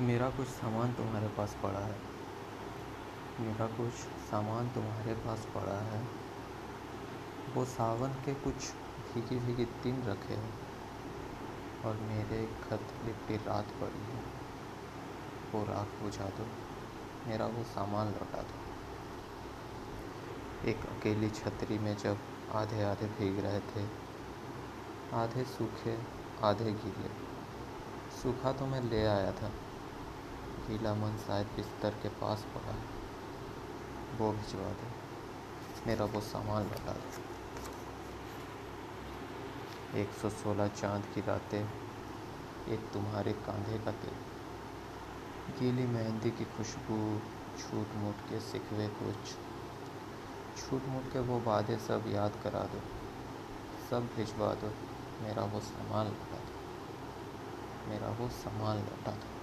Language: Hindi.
मेरा कुछ सामान तुम्हारे पास पड़ा है। मेरा कुछ सामान तुम्हारे पास पड़ा है। वो सावन के कुछ भीगी भीगी दिन रखे हैं और मेरे खत लिपटी रात पड़ी है। वो राख बुझा दो। मेरा वो सामान लौटा दो। एक अकेली छतरी में जब आधे आधे भीग रहे थे, आधे सूखे, आधे गीले। सूखा तो मैं ले आया था। गीला मन शायद बिस्तर के पास पड़ा। है वो भिजवा दो। मेरा वो सामान लौटा दो। एक सौ सोलह चाँद की रातें, एक तुम्हारे कांधे का तेल। गीली मेहंदी की खुशबू छूट मूट के सिखवे कुछ। छूट मूट के वो वादे सब याद करा दो। सब भिजवा दो। मेरा वो सामान लौटा दो। मेरा वो सामान लौटा दो।